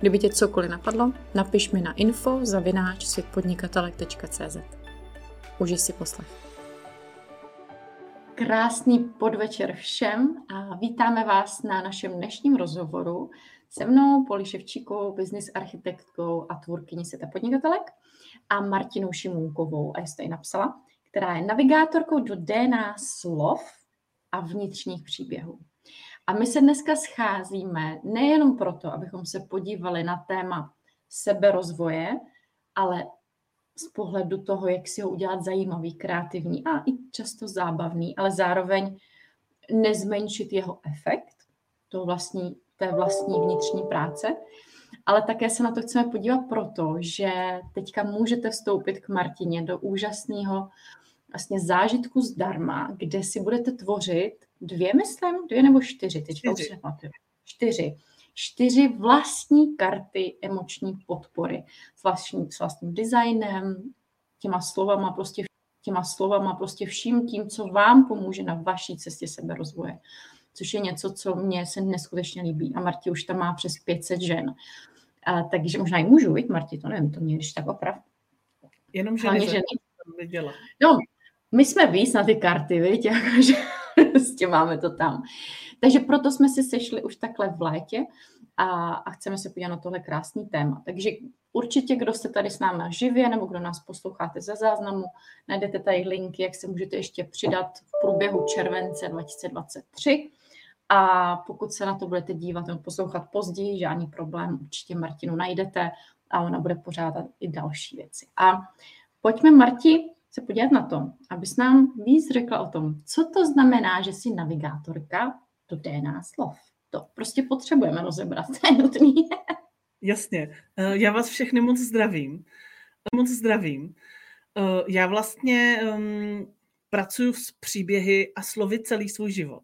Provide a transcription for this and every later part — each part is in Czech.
Kdyby tě cokoliv napadlo, napiš mi na info zavináč světpodnikatelek.cz. Užij si poslech. Krásný podvečer všem a vítáme vás na našem dnešním rozhovoru se mnou, Poli Ševčíkovou, business architektkou a tvůrkyní světa podnikatelek a Martinou Šimůnkovou, a jste ji napsala, která je navigátorkou do DNA slov a vnitřních příběhů. A my se dneska scházíme nejenom proto, abychom se podívali na téma seberozvoje, ale z pohledu toho, jak si ho udělat zajímavý, kreativní a i často zábavný, ale zároveň nezmenšit jeho efekt, to vlastní, té vlastní vnitřní práce. Ale také se na to chceme podívat proto, že teďka můžete vstoupit k Martině do úžasného vlastně zážitku zdarma, kde si budete tvořit dvě, myslím, dvě nebo čtyři, teď čtyři. čtyři. Čtyři vlastní karty emoční podpory s, vlastní, s vlastním designem, těma slovama prostě těma slovama prostě vším tím, co vám pomůže na vaší cestě seberozvoje. Což je něco, co mně se neskutečně líbí. A Marti už tam má přes 500 žen. A, takže možná i můžu, viď, Marti, to nevím, to mě když tak oprav. Jenom ženy. ženy. No, my jsme víc na ty karty, viď, jakože prostě máme to tam. Takže proto jsme si sešli už takhle v létě a, a chceme se podívat na tohle krásný téma. Takže určitě, kdo jste tady s námi živě nebo kdo nás posloucháte ze záznamu, najdete tady linky, jak se můžete ještě přidat v průběhu července 2023. A pokud se na to budete dívat nebo poslouchat později, žádný problém, určitě Martinu najdete a ona bude pořádat i další věci. A pojďme, Marti, se podívat na to, abys nám víc řekla o tom, co to znamená, že jsi navigátorka do DNA slov. To prostě potřebujeme rozebrat, to je nutný. Jasně. Eh, já vás všechny moc zdravím. Moc zdravím. Eh, já vlastně um, pracuji s příběhy a slovy celý svůj život.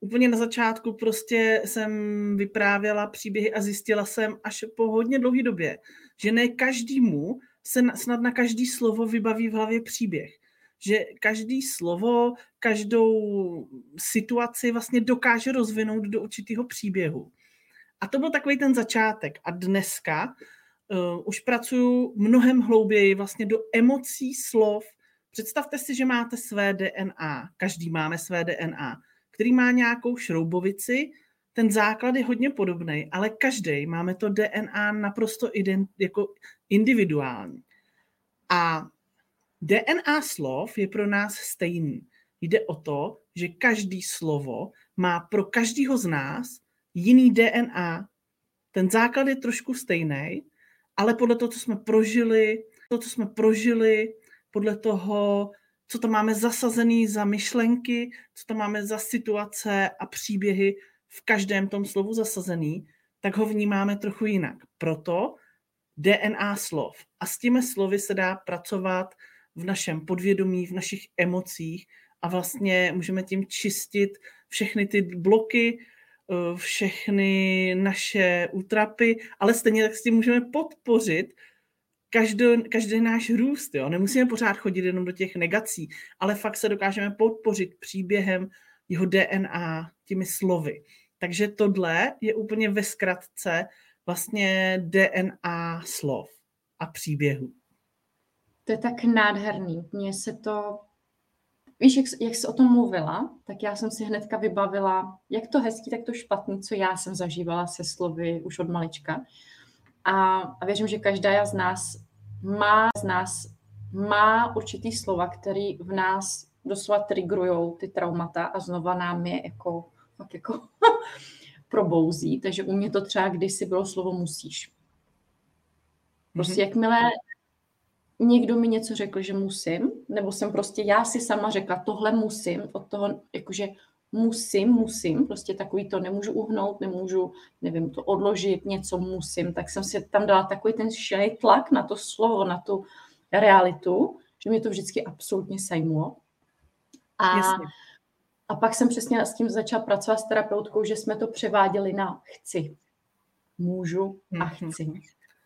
Úplně na začátku prostě jsem vyprávěla příběhy a zjistila jsem až po hodně dlouhé době, že ne každému se snad na každý slovo vybaví v hlavě příběh. Že každý slovo, každou situaci vlastně dokáže rozvinout do určitého příběhu. A to byl takový ten začátek. A dneska uh, už pracuju mnohem hlouběji vlastně do emocí slov. Představte si, že máte své DNA. Každý máme své DNA, který má nějakou šroubovici, ten základ je hodně podobný, ale každý máme to DNA naprosto ident, jako individuální. A DNA slov je pro nás stejný. Jde o to, že každý slovo má pro každého z nás jiný DNA. Ten základ je trošku stejný, ale podle toho, co jsme prožili, to, co jsme prožili, podle toho, co tam máme zasazený za myšlenky, co tam máme za situace a příběhy v každém tom slovu zasazený, tak ho vnímáme trochu jinak. Proto DNA slov. A s těmi slovy se dá pracovat v našem podvědomí, v našich emocích a vlastně můžeme tím čistit všechny ty bloky, eh, všechny naše útrapy, ale stejně tak s tím můžeme podpořit každý, každý náš růst. Jo? Nemusíme pořád chodit jenom do těch negací, ale fakt se dokážeme podpořit příběhem jeho DNA těmi slovy. Takže tohle je úplně ve zkratce vlastně DNA slov a příběhu. To je tak nádherný. Mně se to, víš, jak, jak jsi o tom mluvila, tak já jsem si hnedka vybavila, jak to hezký, tak to špatný, co já jsem zažívala se slovy už od malička. A, a věřím, že každá z nás má z nás má určitý slova, který v nás doslova trigrujou ty traumata a znova nám je jako, fakt jako probouzí, takže u mě to třeba kdysi bylo slovo musíš. Prostě mm-hmm. jakmile někdo mi něco řekl, že musím, nebo jsem prostě já si sama řekla, tohle musím, od toho, jakože musím, musím, prostě takový to nemůžu uhnout, nemůžu, nevím, to odložit, něco musím, tak jsem si tam dala takový ten šilý tlak na to slovo, na tu realitu, že mě to vždycky absolutně sejmulo. A, a pak jsem přesně s tím začala pracovat s terapeutkou, že jsme to převáděli na chci. Můžu a mhm. chci.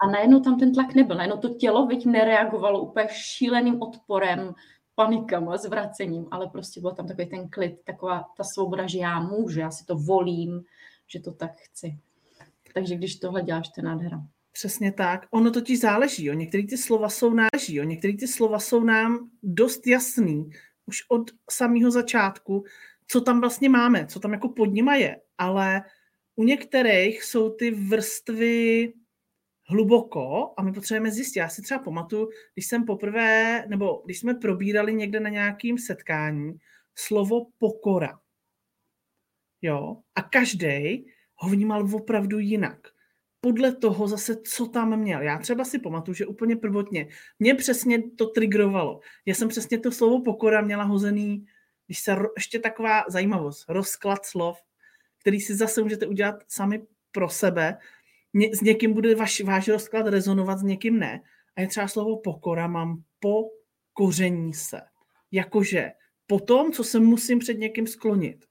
A najednou tam ten tlak nebyl. Najednou to tělo veď nereagovalo úplně šíleným odporem, panikama, zvracením, ale prostě byl tam takový ten klid, taková ta svoboda, že já můžu, já si to volím, že to tak chci. Takže když tohle děláš, to je nádhera. Přesně tak. Ono totiž záleží. O některé ty slova jsou náleží. Některé ty slova jsou nám dost jasný už od samého začátku, co tam vlastně máme, co tam jako pod nima je. Ale u některých jsou ty vrstvy hluboko a my potřebujeme zjistit. Já si třeba pamatuju, když jsem poprvé, nebo když jsme probírali někde na nějakým setkání slovo pokora. Jo? A každý ho vnímal opravdu jinak. Podle toho zase, co tam měl. Já třeba si pamatuju, že úplně prvotně mě přesně to trigrovalo. Já jsem přesně to slovo pokora měla hozený, když se ještě taková zajímavost, rozklad slov, který si zase můžete udělat sami pro sebe, ně, s někým bude vaš, váš rozklad rezonovat, s někým ne. A je třeba slovo pokora, mám po koření se. Jakože po tom, co se musím před někým sklonit.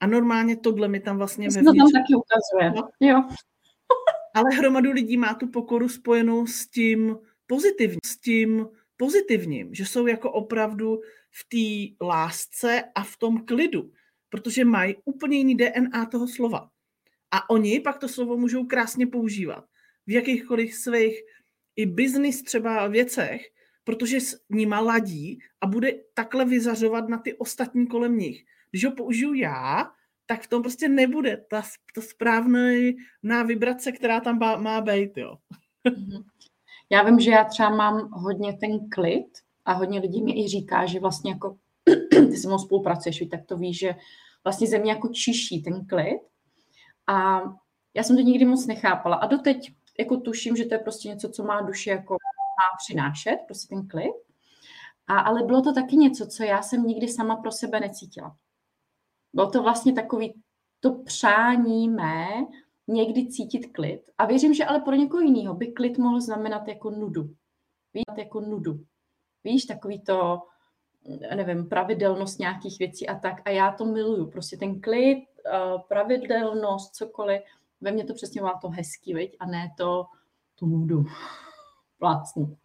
A normálně tohle mi tam vlastně ve To tam taky ukazuje. No. Jo. Ale hromadu lidí má tu pokoru spojenou s tím pozitivním, s tím pozitivním, že jsou jako opravdu v té lásce a v tom klidu, protože mají úplně jiný DNA toho slova. A oni pak to slovo můžou krásně používat v jakýchkoliv svých i business třeba věcech, protože s nima ladí a bude takhle vyzařovat na ty ostatní kolem nich. Když ho použiju já, tak v tom prostě nebude ta, ta správná vibrace, která tam má, má být. Jo. Mhm. Já vím, že já třeba mám hodně ten klid a hodně lidí mi i říká, že vlastně jako ty se mnou spolupracuješ, tak to víš, že vlastně ze mě jako čiší ten klid a já jsem to nikdy moc nechápala. A doteď jako tuším, že to je prostě něco, co má duše jako má přinášet, prostě ten klid. A, ale bylo to taky něco, co já jsem nikdy sama pro sebe necítila. Bylo to vlastně takový to přání mé někdy cítit klid. A věřím, že ale pro někoho jiného by klid mohl znamenat jako nudu. Víš, jako nudu. Víš, takový to, nevím, pravidelnost nějakých věcí a tak. A já to miluju. Prostě ten klid, Eh, pravidelnost, cokoliv. Ve mně to přesně má to hezký, viď? a ne to tu můdu plácnu.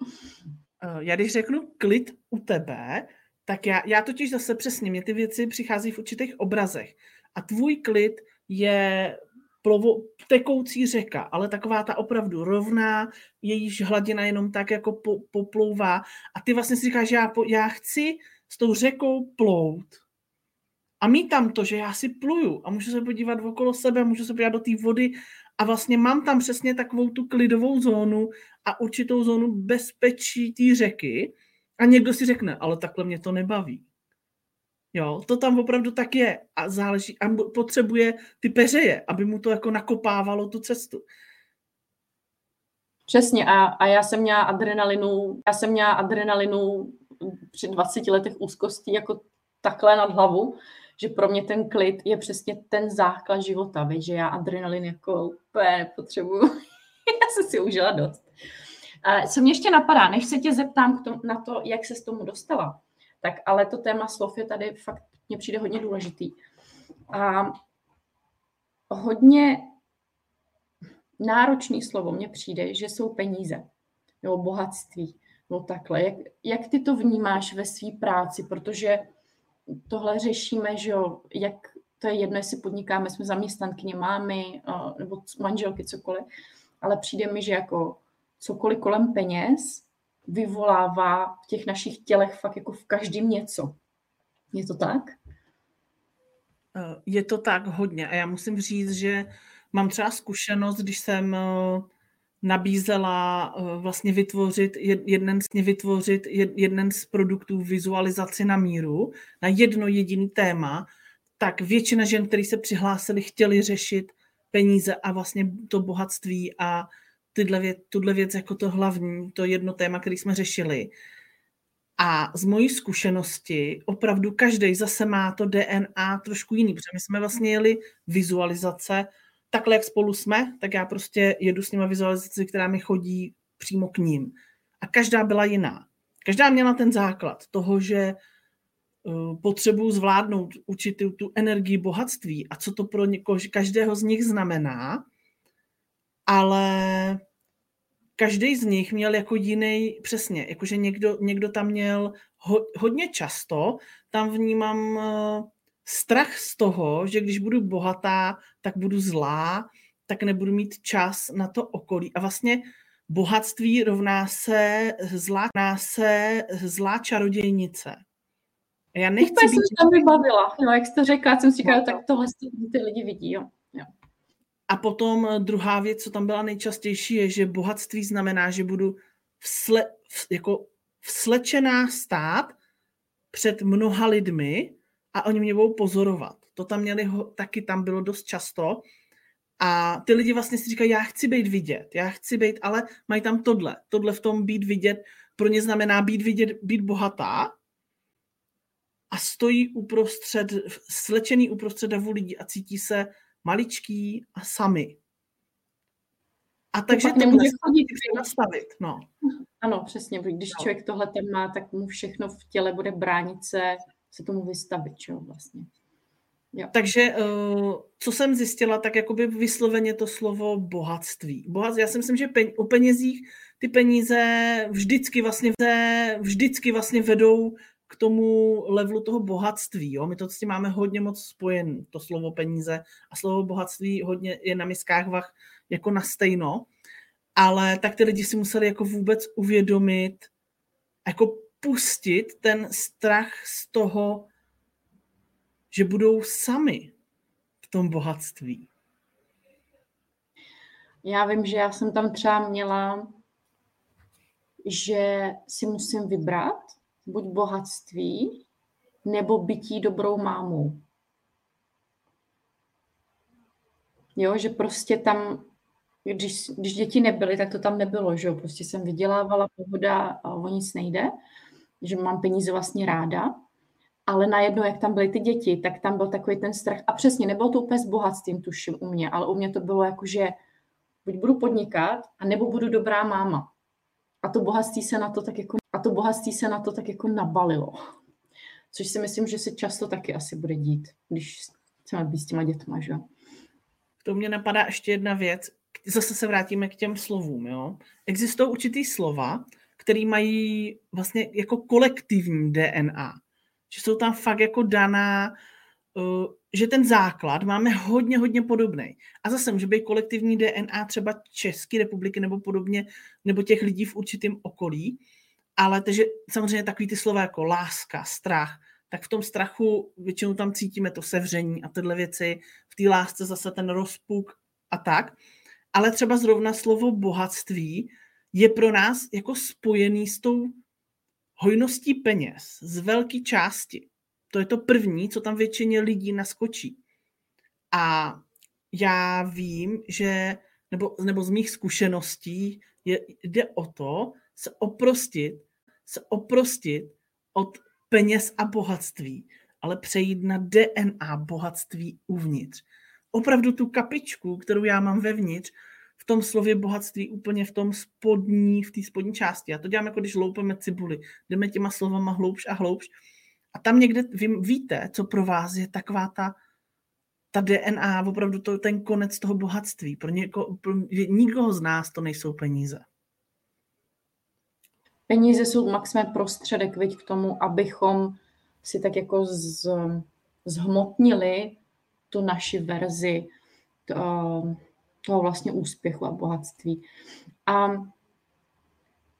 Eh, já když řeknu klid u tebe, tak já, já totiž zase přesně, mě ty věci přichází v určitých obrazech. A tvůj klid je plovo, tekoucí řeka, ale taková ta opravdu rovná, jejíž hladina jenom tak jako po, poplouvá. A ty vlastně si říkáš, já, já chci s tou řekou plout a mít tam to, že já si pluju a můžu se podívat okolo sebe, můžu se podívat do té vody a vlastně mám tam přesně takovou tu klidovou zónu a určitou zónu bezpečí té řeky a někdo si řekne, ale takhle mě to nebaví. Jo, to tam opravdu tak je a záleží, a potřebuje ty peřeje, aby mu to jako nakopávalo tu cestu. Přesně a, a já jsem měla adrenalinu, já jsem měla adrenalinu při 20 letech úzkostí jako takhle nad hlavu, že pro mě ten klid je přesně ten základ života, víš, že já adrenalin jako úplně nepotřebuju. já jsem si užila dost. A co mě ještě napadá, než se tě zeptám k tomu, na to, jak se s tomu dostala, tak ale to téma slov je tady fakt, mně přijde hodně důležitý. A hodně náročný slovo mně přijde, že jsou peníze nebo bohatství. No takhle. Jak, jak ty to vnímáš ve své práci? Protože tohle řešíme, že jo, jak to je jedno, jestli podnikáme, jsme zaměstnankyně, mámy nebo manželky, cokoliv, ale přijde mi, že jako cokoliv kolem peněz vyvolává v těch našich tělech fakt jako v každém něco. Je to tak? Eh, je to tak hodně a já musím říct, že mám třeba zkušenost, když jsem eh, nabízela eh, vlastně vytvořit jeden, vytvořit jeden z produktů vizualizaci na míru na jedno jediný téma, tak většina žen, které se přihlásili, chtěli řešit peníze a vlastně to bohatství a tyhle věc, tuhle věc jako to hlavní, to jedno téma, který jsme řešili. A z mojí zkušenosti opravdu každý zase má to DNA trošku jiný, protože my jsme vlastně jeli vizualizace, takhle jak spolu jsme, tak já prostě jedu s nimi vizualizaci, která mi chodí přímo k ním. A každá byla jiná. Každá měla ten základ toho, že eh, potřebuji zvládnout určitou tu energii bohatství a co to pro někoho, každého z nich znamená, ale každý z nich měl jako jiný, přesně, jakože někdo, někdo tam měl ho, hodně často, tam vnímám uh, strach z toho, že když budu bohatá, tak budu zlá, tak nebudu mít čas na to okolí. A vlastně bohatství rovná se zlá, rovná se zlá čarodějnice. Já nechci Úplně být... jsem tam vybavila, jo, jak jste řekla, jsem si říkala, tak tohle ty lidi vidí, jo. A potom eh, druhá věc, co tam byla nejčastější, je, že bohatství znamená, že budu vsle, jako vslečená stát před mnoha lidmi a oni mě budou pozorovat. To tam měli, ho, taky tam bylo dost často. A ty lidi vlastně si říkají, já chci být vidět, já chci být, ale mají tam tohle. Tohle v tom být vidět pro ně znamená být vidět, být bohatá a stojí uprostřed, slečený uprostřed davu lidí a cítí se maličký a sami. A takže to může chodit nastavit. No. Ano, přesně. Když no. člověk tohle tam má, tak mu všechno v těle bude bránit se, se tomu vystavit, čo vlastně. Jo. Takže eh, co jsem zjistila, tak jakoby vysloveně to slovo bohatství. Bohatství. Já si myslím, že pen, o penězích ty peníze vždycky vlastně, vždycky vlastně vedou k tomu levelu toho bohatství. Jo? My to s tím máme hodně moc spojen, to slovo peníze a slovo bohatství hodně je na miskách vach jako na stejno, ale tak ty lidi si museli jako vůbec uvědomit, jako pustit ten strach z toho, že budou sami v tom bohatství. Já vím, že já jsem tam třeba měla, že si musím vybrat, buď bohatství, nebo bytí dobrou mámou. Jo, že prostě tam, když, když děti nebyly, tak to tam nebylo, že jo, prostě jsem vydělávala pohoda a o nic nejde, že mám peníze vlastně ráda, ale najednou, jak tam byly ty děti, tak tam byl takový ten strach. A přesně, nebylo to úplně s bohatstvím, tuším, u mě, ale u mě to bylo jako, že buď budu podnikat, a nebo budu dobrá máma. A to bohatství se na to tak jako a to bohatství se na to tak jako nabalilo. Což si myslím, že se často taky asi bude dít, když chceme být s těma dětma, že To mě napadá ještě jedna věc. Zase se vrátíme k těm slovům. Jo? Existují určitý slova, které mají vlastně jako kolektivní DNA. Že jsou tam fakt jako daná, uh, že ten základ máme hodně, hodně podobný. A zase může být kolektivní DNA třeba České republiky nebo podobně, nebo těch lidí v určitém okolí, ale takže samozřejmě takový ty slova jako láska, strach, tak v tom strachu většinou tam cítíme to sevření a tyhle věci, v té lásce zase ten rozpuk a tak. Ale třeba zrovna slovo bohatství je pro nás jako spojený s tou hojností peněz z velké části. To je to první, co tam většině lidí naskočí. A já vím, že, nebo, nebo z mých zkušeností je, jde o to se oprostit se oprostit od peněz a bohatství, ale přejít na DNA bohatství uvnitř. Opravdu tu kapičku, kterou já mám vevnitř, v tom slově bohatství úplně v tom spodní, v té spodní části. Já to dělám jako když loupeme cibuli. Jdeme těma slovama hloubš a hloubš. A tam někde vy víte, co pro vás je taková ta, ta DNA, opravdu to, ten konec toho bohatství. Pro, něko, pro nikoho z nás to nejsou peníze. Peníze jsou maximálně prostředek viď, k tomu, abychom si tak jako z, zhmotnili tu naši verzi to, toho vlastně úspěchu a bohatství. A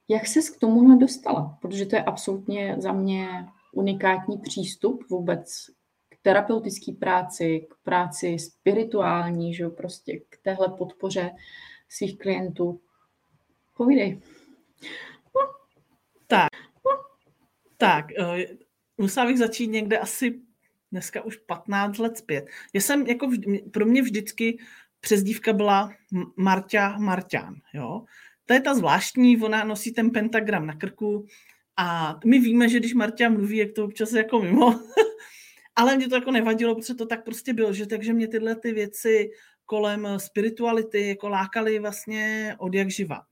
jak ses k tomuhle dostala? Protože to je absolutně za mě unikátní přístup vůbec k terapeutické práci, k práci spirituální, že jo, prostě k téhle podpoře svých klientů. Povídej. Tak, tak, uh, musela bych začít někde asi dneska už 15 let zpět. Já jsem jako vždy, pro mě vždycky přezdívka byla Marťa Marťán, jo. To je ta zvláštní, ona nosí ten pentagram na krku A my víme, že když Marta mluví, jak to občas jako mimo, ale mě to jako nevadilo, protože to tak prostě bylo, že takže mě tyhle ty věci kolem spirituality jako lákaly vlastně od jak živa.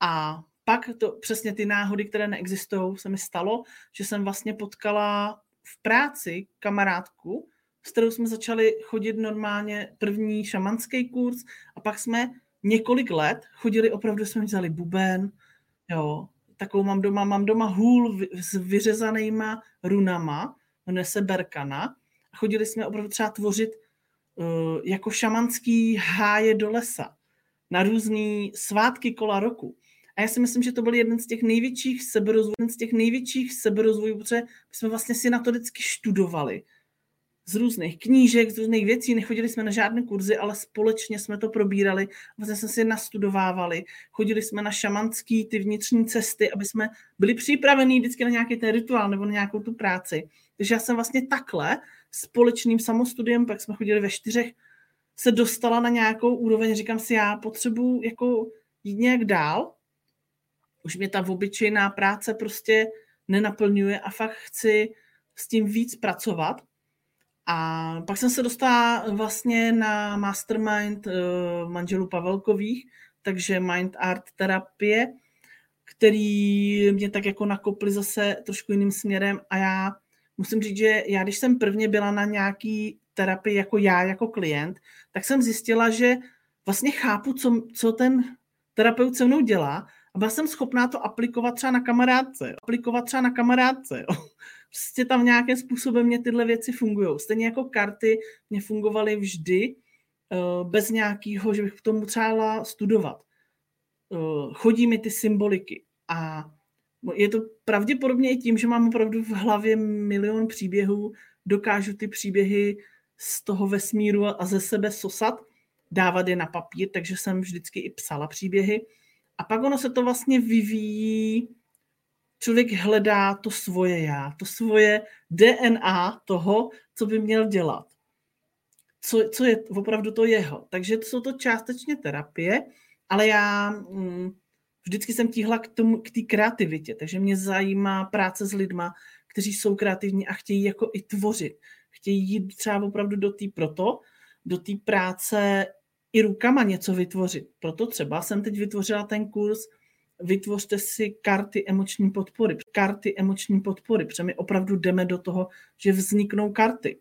A pak to přesně ty náhody, které neexistují, se mi stalo, že jsem vlastně potkala v práci kamarádku, s kterou jsme začali chodit normálně první šamanský kurz a pak jsme několik let chodili, opravdu jsme vzali buben, jo, takovou mám doma, mám doma hůl s vyřezanýma runama, jmenuje se Berkana, a chodili jsme opravdu třeba tvořit uh, jako šamanský háje do lesa na různý svátky kola roku. A já si myslím, že to byl jeden z těch největších seberozvojů, jeden z těch největších seberozvojů, protože jsme vlastně si na to vždycky študovali z různých knížek, z různých věcí, nechodili jsme na žádné kurzy, ale společně jsme to probírali, vlastně jsme si nastudovávali, chodili jsme na šamanský ty vnitřní cesty, aby jsme byli připraveni vždycky na nějaký ten rituál nebo na nějakou tu práci. Takže já jsem vlastně takhle společným samostudiem, pak jsme chodili ve čtyřech, se dostala na nějakou úroveň, říkám si, já potřebuji jako jít nějak dál, už mě ta obyčejná práce prostě nenaplňuje a fakt chci s tím víc pracovat. A pak jsem se dostala vlastně na mastermind uh, manželů Pavelkových, takže mind art terapie, který mě tak jako nakoply zase trošku jiným směrem a já musím říct, že já když jsem prvně byla na nějaký terapii jako já, jako klient, tak jsem zjistila, že vlastně chápu, co, co ten terapeut se mnou dělá a byla jsem schopná to aplikovat třeba na kamarádce. Aplikovat třeba na kamarádce. Jo. Prostě tam nějakým způsobem mě tyhle věci fungují. Stejně jako karty mě fungovaly vždy uh, bez nějakého, že bych k tomu třeba studovat. Uh, chodí mi ty symboliky a je to pravděpodobně i tím, že mám opravdu v hlavě milion příběhů, dokážu ty příběhy z toho vesmíru a ze sebe sosat, dávat je na papír, takže jsem vždycky i psala příběhy a pak ono se to vlastně vyvíjí, člověk hledá to svoje já, to svoje DNA toho, co by měl dělat. Co, co je opravdu to jeho. Takže to jsou to částečně terapie, ale já mm, vždycky jsem tíhla k tomu, k té kreativitě, takže mě zajímá práce s lidma, kteří jsou kreativní a chtějí jako i tvořit. Chtějí jít třeba opravdu do té proto, do té práce i rukama něco vytvořit. Proto třeba jsem teď vytvořila ten kurz Vytvořte si karty emoční podpory. Karty emoční podpory, protože my opravdu jdeme do toho, že vzniknou karty.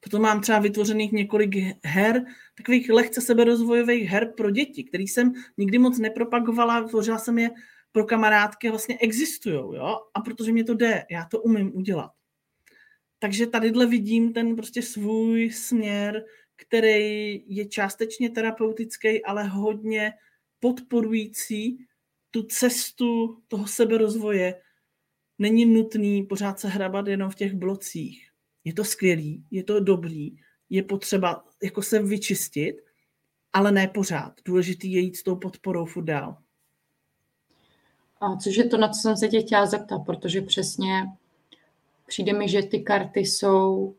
Proto mám třeba vytvořených několik her, takových lehce seberozvojových her pro děti, který jsem nikdy moc nepropagovala, vytvořila jsem je pro kamarádky vlastně existují, jo? A protože mě to jde, já to umím udělat. Takže tadyhle vidím ten prostě svůj směr, který je částečně terapeutický, ale hodně podporující tu cestu toho seberozvoje. Není nutný pořád se hrabat jenom v těch blocích. Je to skvělý, je to dobrý, je potřeba jako se vyčistit, ale ne pořád. Důležitý je jít s tou podporou furt dál. A což je to, na co jsem se tě chtěla zeptat, protože přesně přijde mi, že ty karty jsou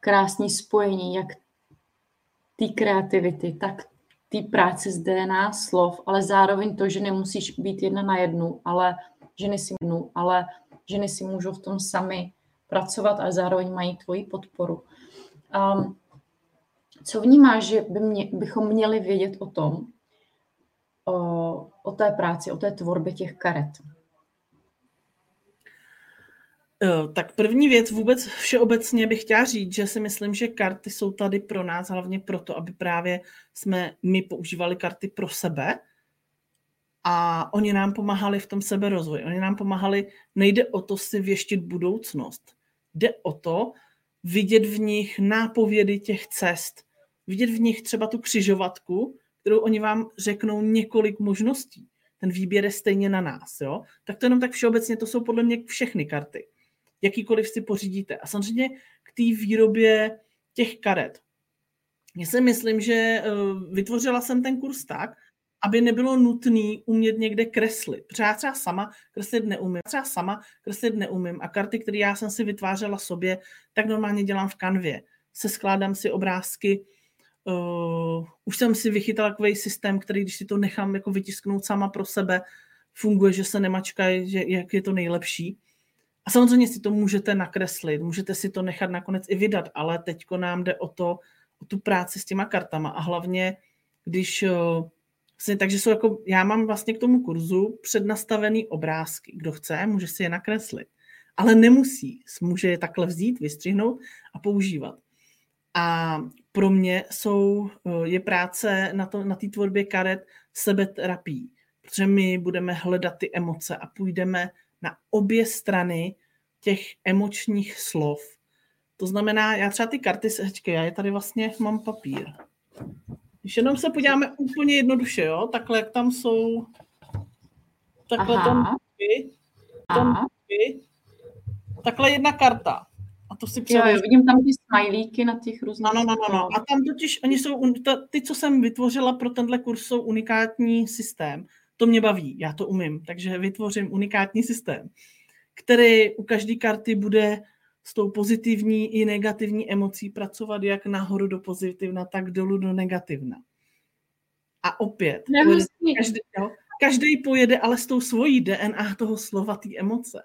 krásný spojení, jak té kreativity, tak té práce z DNA slov, ale zároveň to, že nemusíš být jedna na jednu, ale ženy si, jednu, ale ženy si můžou v tom sami pracovat a zároveň mají tvoji podporu. Um, co vnímáš, že by mě, bychom měli vědět o tom, o, o té práci, o té tvorbě těch karet? Eh, tak první věc vůbec všeobecně bych chtěla říct, že si myslím, že karty jsou tady pro nás hlavně proto, aby právě jsme my používali karty pro sebe a oni nám pomáhali v tom seberozvoji. Oni nám pomáhali, nejde o to si věštit budoucnost. Jde o to vidět v nich nápovědy těch cest, vidět v nich třeba tu křižovatku, kterou oni vám řeknou několik možností. Ten výběr je stejně na nás. Jo? Tak to jenom tak všeobecně, to jsou podle mě všechny karty jakýkoliv si pořídíte. A samozřejmě k té výrobě těch karet. Já si myslím, že eh, vytvořila jsem ten kurz tak, aby nebylo nutné umět někde kreslit. Protože já třeba sama kreslit neumím. Třeba sama kreslit neumím. A karty, které já jsem si vytvářela sobě, tak normálně dělám v kanvě. Se skládám si obrázky. Uh, už jsem si vychytala takový systém, který, když si to nechám jako vytisknout sama pro sebe, funguje, že se nemačkají, že jak je to nejlepší. A samozřejmě si to můžete nakreslit, můžete si to nechat nakonec i vydat, ale teďko nám jde o to, o tu práci s těma kartama a hlavně, když vlastně, takže jsou jako, já mám vlastně k tomu kurzu přednastavený obrázky. Kdo chce, může si je nakreslit. Ale nemusí. Může je takhle vzít, vystřihnout a používat. A pro mě jsou, je práce na, to, na té tvorbě karet sebeterapií, protože my budeme hledat ty emoce a půjdeme na obě strany těch emočních slov. To znamená, já třeba ty karty, hečky, já je tady vlastně mám papír. Když jenom se podíváme úplně jednoduše, jo, takhle jak tam jsou, takhle Aha. tam, tam takhle jedna karta. A to si přeložím. Jo, jo, vidím tam ty smajlíky na těch různých... Ano, ano, ano. A tam totiž, oni jsou, ty, co jsem vytvořila pro tenhle kurz, jsou unikátní systém. To mě baví, já to umím, takže vytvořím unikátní systém, který u každé karty bude s tou pozitivní i negativní emocí pracovat jak nahoru do pozitivna, tak dolů do negativna. A opět, každý, jo, každý pojede ale s tou svojí DNA toho slova, té emoce.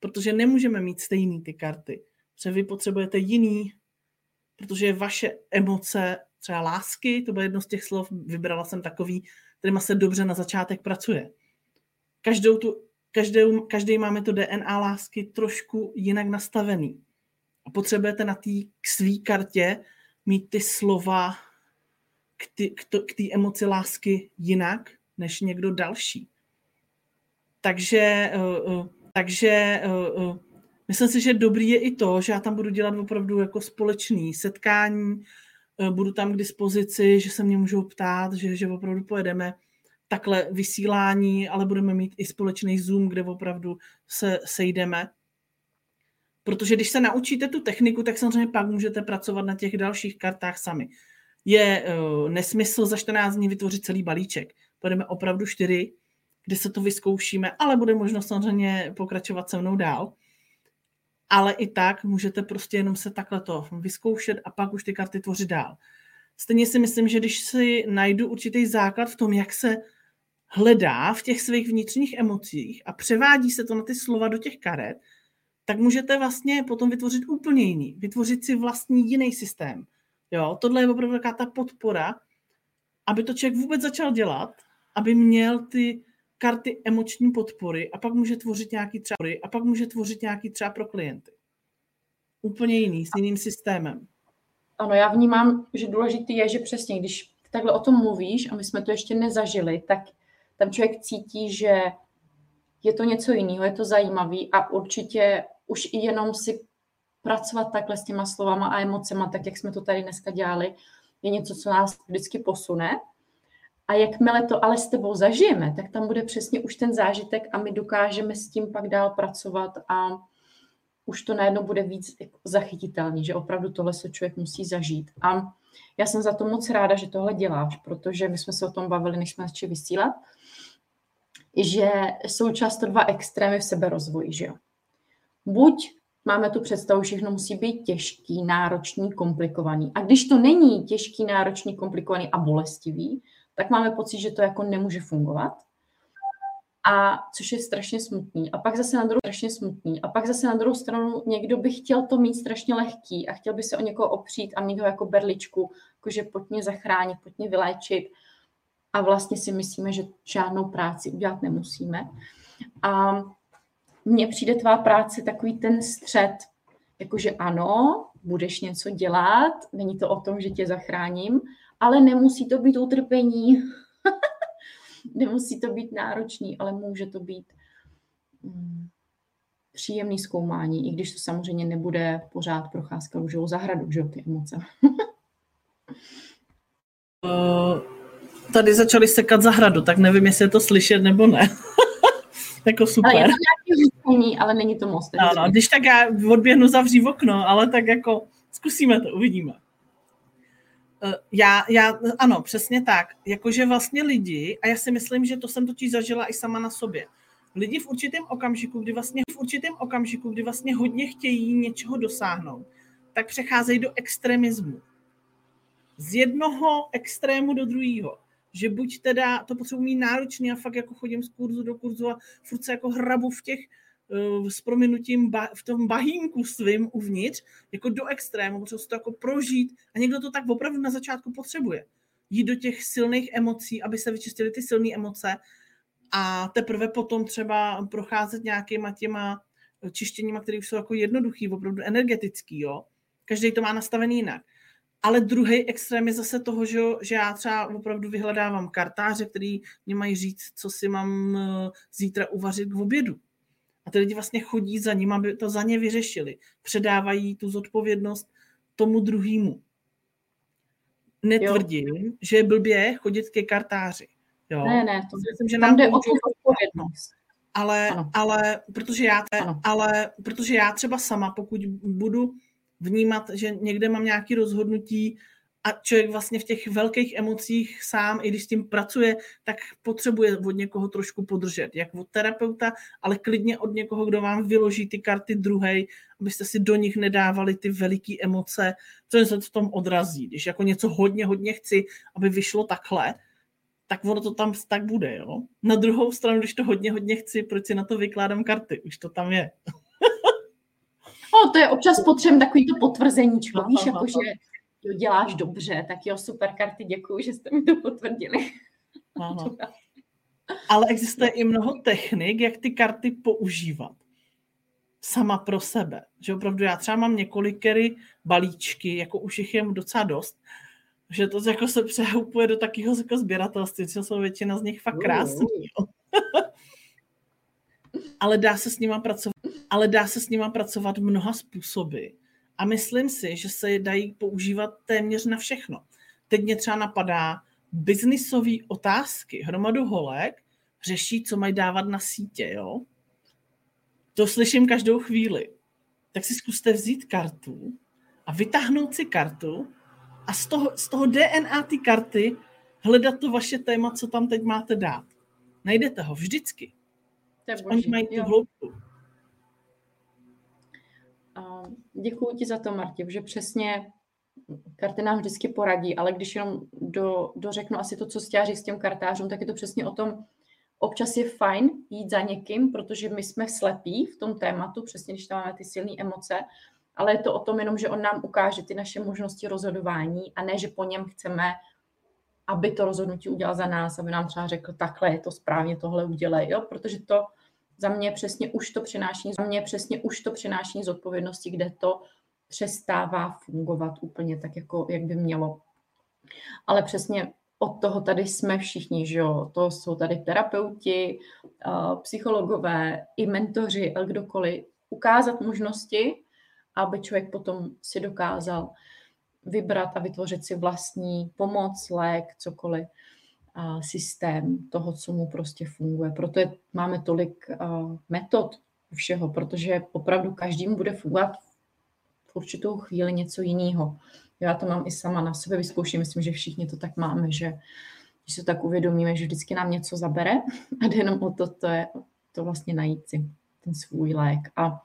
Protože nemůžeme mít stejný ty karty. Protože vy potřebujete jiný, protože vaše emoce, třeba lásky, to bylo jedno z těch slov, vybrala jsem takový, kterýma se dobře na začátek pracuje. Každou tu každý, každý máme to DNA lásky trošku jinak nastavený. A potřebujete na té k svý kartě mít ty slova k té emoci lásky jinak než někdo další. Takže, uh, uh, takže uh, myslím si, že dobrý je i to, že já tam budu dělat opravdu jako společný setkání, budu tam k dispozici, že se mě můžou ptát, že, že opravdu pojedeme takhle vysílání, ale budeme mít i společný Zoom, kde opravdu se sejdeme. Protože když se naučíte tu techniku, tak samozřejmě pak můžete pracovat na těch dalších kartách sami. Je uh, nesmysl za 14 dní vytvořit celý balíček. Pojedeme opravdu čtyři, kde se to vyzkoušíme, ale bude možnost samozřejmě pokračovat se mnou dál. Ale i tak můžete prostě jenom se takhle to vyzkoušet a pak už ty karty tvořit dál. Stejně si myslím, že když si najdu určitý základ v tom, jak se hledá v těch svých vnitřních emocích a převádí se to na ty slova do těch karet, tak můžete vlastně potom vytvořit úplně jiný, vytvořit si vlastní jiný systém. Jo, tohle je opravdu taková ta podpora, aby to člověk vůbec začal dělat, aby měl ty karty emoční podpory a pak může tvořit nějaký třeba a pak může tvořit nějaký třeba pro klienty. Úplně jiný, s jiným systémem. Ano, já vnímám, že důležitý je, že přesně, když takhle o tom mluvíš a my jsme to ještě nezažili, tak tam člověk cítí, že je to něco jiného, je to zajímavý a určitě už i jenom si pracovat takhle s těma slovama a emocema, tak jak jsme to tady dneska dělali, je něco, co nás vždycky posune. A jakmile to ale s tebou zažijeme, tak tam bude přesně už ten zážitek a my dokážeme s tím pak dál pracovat a už to najednou bude víc jako zachytitelný, že opravdu tohle se člověk musí zažít. A já jsem za to moc ráda, že tohle děláš, protože my jsme se o tom bavili, než jsme začali vysílat že jsou často dva extrémy v seberozvoji, že jo. Buď máme tu představu, že všechno musí být těžký, náročný, komplikovaný. A když to není těžký, náročný, komplikovaný a bolestivý, tak máme pocit, že to jako nemůže fungovat. A což je strašně smutný. A pak zase na druhou strašně smutný. A pak zase na druhou stranu někdo by chtěl to mít strašně lehký a chtěl by se o někoho opřít a mít ho jako berličku, jakože pojď mě zachránit, pojď mě vyléčit a vlastně si myslíme, že žádnou práci udělat nemusíme. A mně přijde tvá práce takový ten střed, jakože ano, budeš něco dělat, není to o tom, že tě zachráním, ale nemusí to být utrpení, nemusí to být náročný, ale může to být mm, příjemný zkoumání, i když to samozřejmě nebude pořád procházka růžovou zahradu, že jo, ty emoce. uh tady začali sekat zahradu, tak nevím, jestli je to slyšet nebo ne. jako super. Ale je to nějaký ale není to moc. Ano, když tak já odběhnu zavří okno, ale tak jako zkusíme to, uvidíme. Eh, já, já, ano, přesně tak. Jakože vlastně lidi, a já si myslím, že to jsem totiž zažila i sama na sobě, lidi v určitém okamžiku, kdy vlastně v určitém okamžiku, kdy vlastně hodně chtějí něčeho dosáhnout, tak přecházejí do extremismu. Z jednoho extrému do druhého že buď teda to potřebuji mít náročný a fakt jako chodím z kurzu do kurzu a furt se jako hrabu v těch s prominutím ba, v tom bahínku svým uvnitř, jako do extrému, potřebuji to jako prožít a někdo to tak opravdu na začátku potřebuje. Jít do těch silných emocí, aby se vyčistily ty silné emoce a teprve potom třeba procházet nějakýma těma čištěníma, které jsou jako jednoduchý, opravdu energetický, jo. Každý to má nastavený jinak. Ale druhý extrém je zase toho, že, že já třeba opravdu vyhledávám kartáře, který mě mají říct, co si mám eh, zítra uvařit k obědu. A ty lidi vlastně chodí za ním, aby to za ně vyřešili. Předávají tu zodpovědnost tomu druhému. Netvrdím, jo. že je blbě chodit ke kartáři. Jo? Ne, ne, to myslím, že nám jde o tu zodpovědnost. Ale, ale, protože já, ale protože já třeba sama, pokud budu vnímat, že někde mám nějaké rozhodnutí a člověk vlastně v těch velkých emocích sám, i když s tím pracuje, tak potřebuje od někoho trošku podržet, jak od terapeuta, ale klidně od někoho, kdo vám vyloží ty karty druhej, abyste si do nich nedávali ty veliké emoce, co se v tom odrazí. Když jako něco hodně, hodně chci, aby vyšlo takhle, tak ono to tam tak bude, jo. Na druhou stranu, když to hodně, hodně chci, proč si na to vykládám karty? Už to tam je. No, to je občas potřebné takový to potvrzení, víš, jako že jo, děláš dobře, tak jo, super karty, děkuji, že jste mi to potvrdili. Ano. Ale existuje i mnoho technik, jak ty karty používat sama pro sebe. Že opravdu já třeba mám několikerý balíčky, jako už jich je docela dost, že to jako se přehoupuje do takového jako sběratelství, že jsou většina z nich fakt krásný. ale dá se s nima pracovat, ale dá se s nima pracovat mnoha způsoby. A myslím si, že se dají používat téměř na všechno. Teď mě třeba napadá biznisové otázky. Hromadu holek řeší, co mají dávat na sítě, jo? To slyším každou chvíli. Tak si zkuste vzít kartu a vytáhnout si kartu a z toho, z toho DNA ty karty hledat to vaše téma, co tam teď máte dát. Najdete ho vždycky. Oni mají tu hloubku. Děkuji ti za to, Marti, že přesně karty nám vždycky poradí, ale když jenom do, dořeknu asi to, co stěží s těm kartářům, tak je to přesně o tom, občas je fajn jít za někým, protože my jsme slepí v tom tématu, přesně když tam máme ty silné emoce, ale je to o tom jenom, že on nám ukáže ty naše možnosti rozhodování a ne, že po něm chceme, aby to rozhodnutí udělal za nás, aby nám třeba řekl, takhle je to správně, tohle udělej, jo? protože to za mě přesně už to přináší, za mě přesně už to přináší zodpovědnosti, kde to přestává fungovat úplně tak, jako, jak by mělo. Ale přesně od toho tady jsme všichni, že jo? To jsou tady terapeuti, psychologové, i mentoři, a kdokoliv. Ukázat možnosti, aby člověk potom si dokázal vybrat a vytvořit si vlastní pomoc, lék, cokoliv, systém toho, co mu prostě funguje. Proto je, máme tolik metod všeho, protože opravdu každým bude fungovat v určitou chvíli něco jiného. Já to mám i sama na sebe vyzkouším, myslím, že všichni to tak máme, že když se tak uvědomíme, že vždycky nám něco zabere a jde jenom o to, to je to vlastně najít si ten svůj lék. A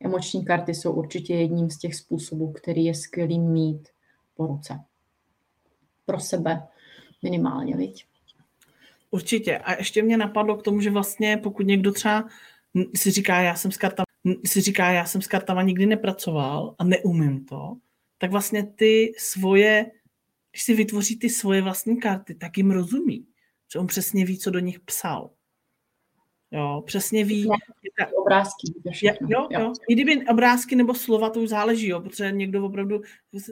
Emoční karty jsou určitě jedním z těch způsobů, který je skvělý mít po ruce. Pro sebe minimálně, viď? Určitě. A ještě mě napadlo k tomu, že vlastně pokud někdo třeba si říká, já jsem s kartama, si říká, já jsem s kartama nikdy nepracoval a neumím to, tak vlastně ty svoje, když si vytvoří ty svoje vlastní karty, tak jim rozumí. Že on přesně ví, co do nich psal. Jo, přesně ví. Ne, obrázky. Všechno. Jo, jo. I kdyby obrázky nebo slova, to už záleží, jo, protože někdo opravdu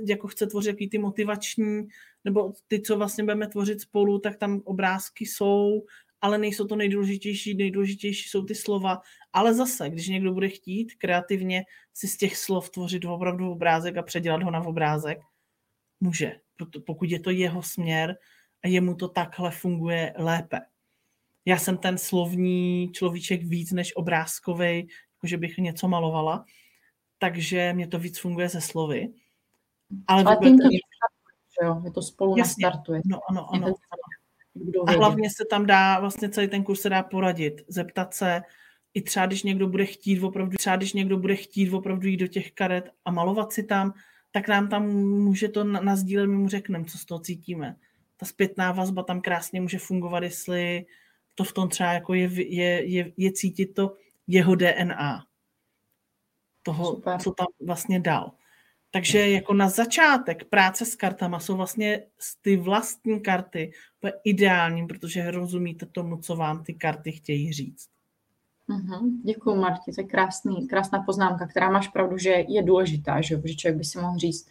jako chce tvořit jaký ty motivační, nebo ty, co vlastně budeme tvořit spolu, tak tam obrázky jsou, ale nejsou to nejdůležitější, nejdůležitější jsou ty slova. Ale zase, když někdo bude chtít kreativně si z těch slov tvořit opravdu obrázek a předělat ho na obrázek, může, pokud je to jeho směr a jemu to takhle funguje lépe já jsem ten slovní človíček víc než obrázkový, že bych něco malovala, takže mě to víc funguje ze slovy. Ale, Ale tím to, je, jo, je to spolu Jasně. nastartuje. No, ano, ano. ano. A hlavně se tam dá, vlastně celý ten kurz se dá poradit, zeptat se, i třeba když někdo bude chtít opravdu, třeba když někdo bude chtít opravdu jít do těch karet a malovat si tam, tak nám tam může to nazdílet, my mu řekneme, co z toho cítíme ta zpětná vazba tam krásně může fungovat, jestli to v tom třeba jako je, je, je, je cítit to jeho DNA. Toho, Super. co tam vlastně dal. Takže jako na začátek práce s kartama jsou vlastně ty vlastní karty ideální, protože rozumíte tomu, co vám ty karty chtějí říct. Mm-hmm. Děkuji, Marti, to je krásný, krásná poznámka, která máš pravdu, že je důležitá, že, že člověk by si mohl říct,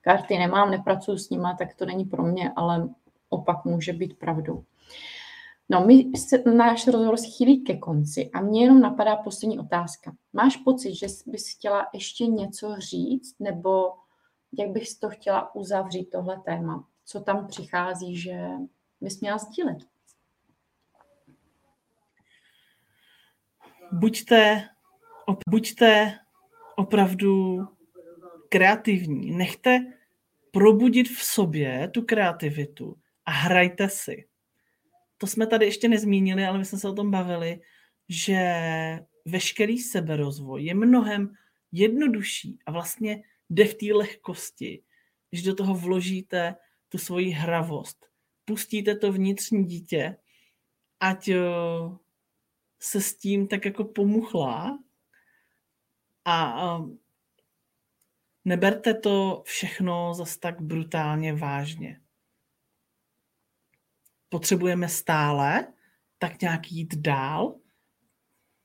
karty nemám, nepracuji s nima, tak to není pro mě, ale opak může být pravdou. No, my se, náš rozhovor se chýlí ke konci a mě jenom napadá poslední otázka. Máš pocit, že bys chtěla ještě něco říct, nebo jak bys to chtěla uzavřít, tohle téma? Co tam přichází, že bys měla sdílet? Buďte, op, buďte opravdu kreativní. Nechte probudit v sobě tu kreativitu a hrajte si to jsme tady ještě nezmínili, ale my jsme se o tom bavili, že veškerý seberozvoj je mnohem jednodušší a vlastně jde v té lehkosti, když do toho vložíte tu svoji hravost. Pustíte to vnitřní dítě, ať eh, se s tím tak jako pomuchlá a eh, neberte to všechno zas tak brutálně vážně potřebujeme stále tak nějak jít dál,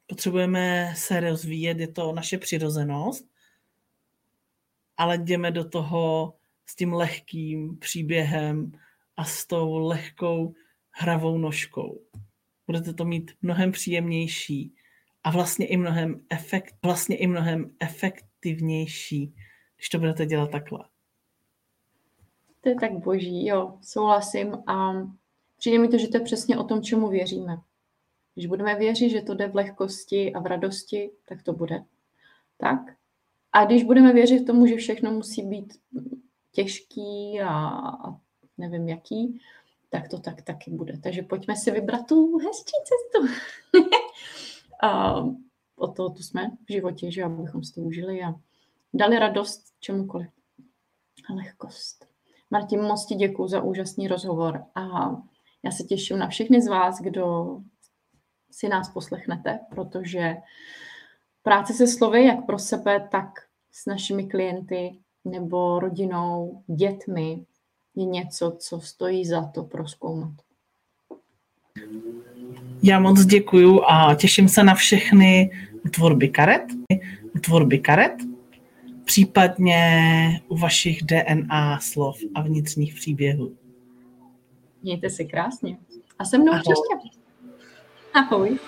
potřebujeme se rozvíjet, je to naše přirozenost, ale jdeme do toho s tím lehkým příběhem a s tou lehkou hravou nožkou. Budete to mít mnohem příjemnější a vlastně i mnohem, efekt, vlastně i mnohem efektivnější, když to budete dělat takhle. To je tak boží, jo, souhlasím. A Přijde mi to, že to je přesně o tom, čemu věříme. Když budeme věřit, že to jde v lehkosti a v radosti, tak to bude. Tak. A když budeme věřit tomu, že všechno musí být těžký a, nevím jaký, tak to tak taky bude. Takže pojďme si vybrat tu hezčí cestu. a o to tu jsme v životě, že abychom si to užili a dali radost čemukoliv. A lehkost. Martin, moc ti děkuji za úžasný rozhovor a já se těším na všechny z vás, kdo si nás poslechnete, protože práce se slovy, jak pro sebe, tak s našimi klienty nebo rodinou, dětmi, je něco, co stojí za to proskoumat. Já moc děkuju a těším se na všechny tvorby karet, tvorby karet, případně u vašich DNA slov a vnitřních příběhů. Mějte se krásně. A se mnou Ahoj. příště. Ahoj.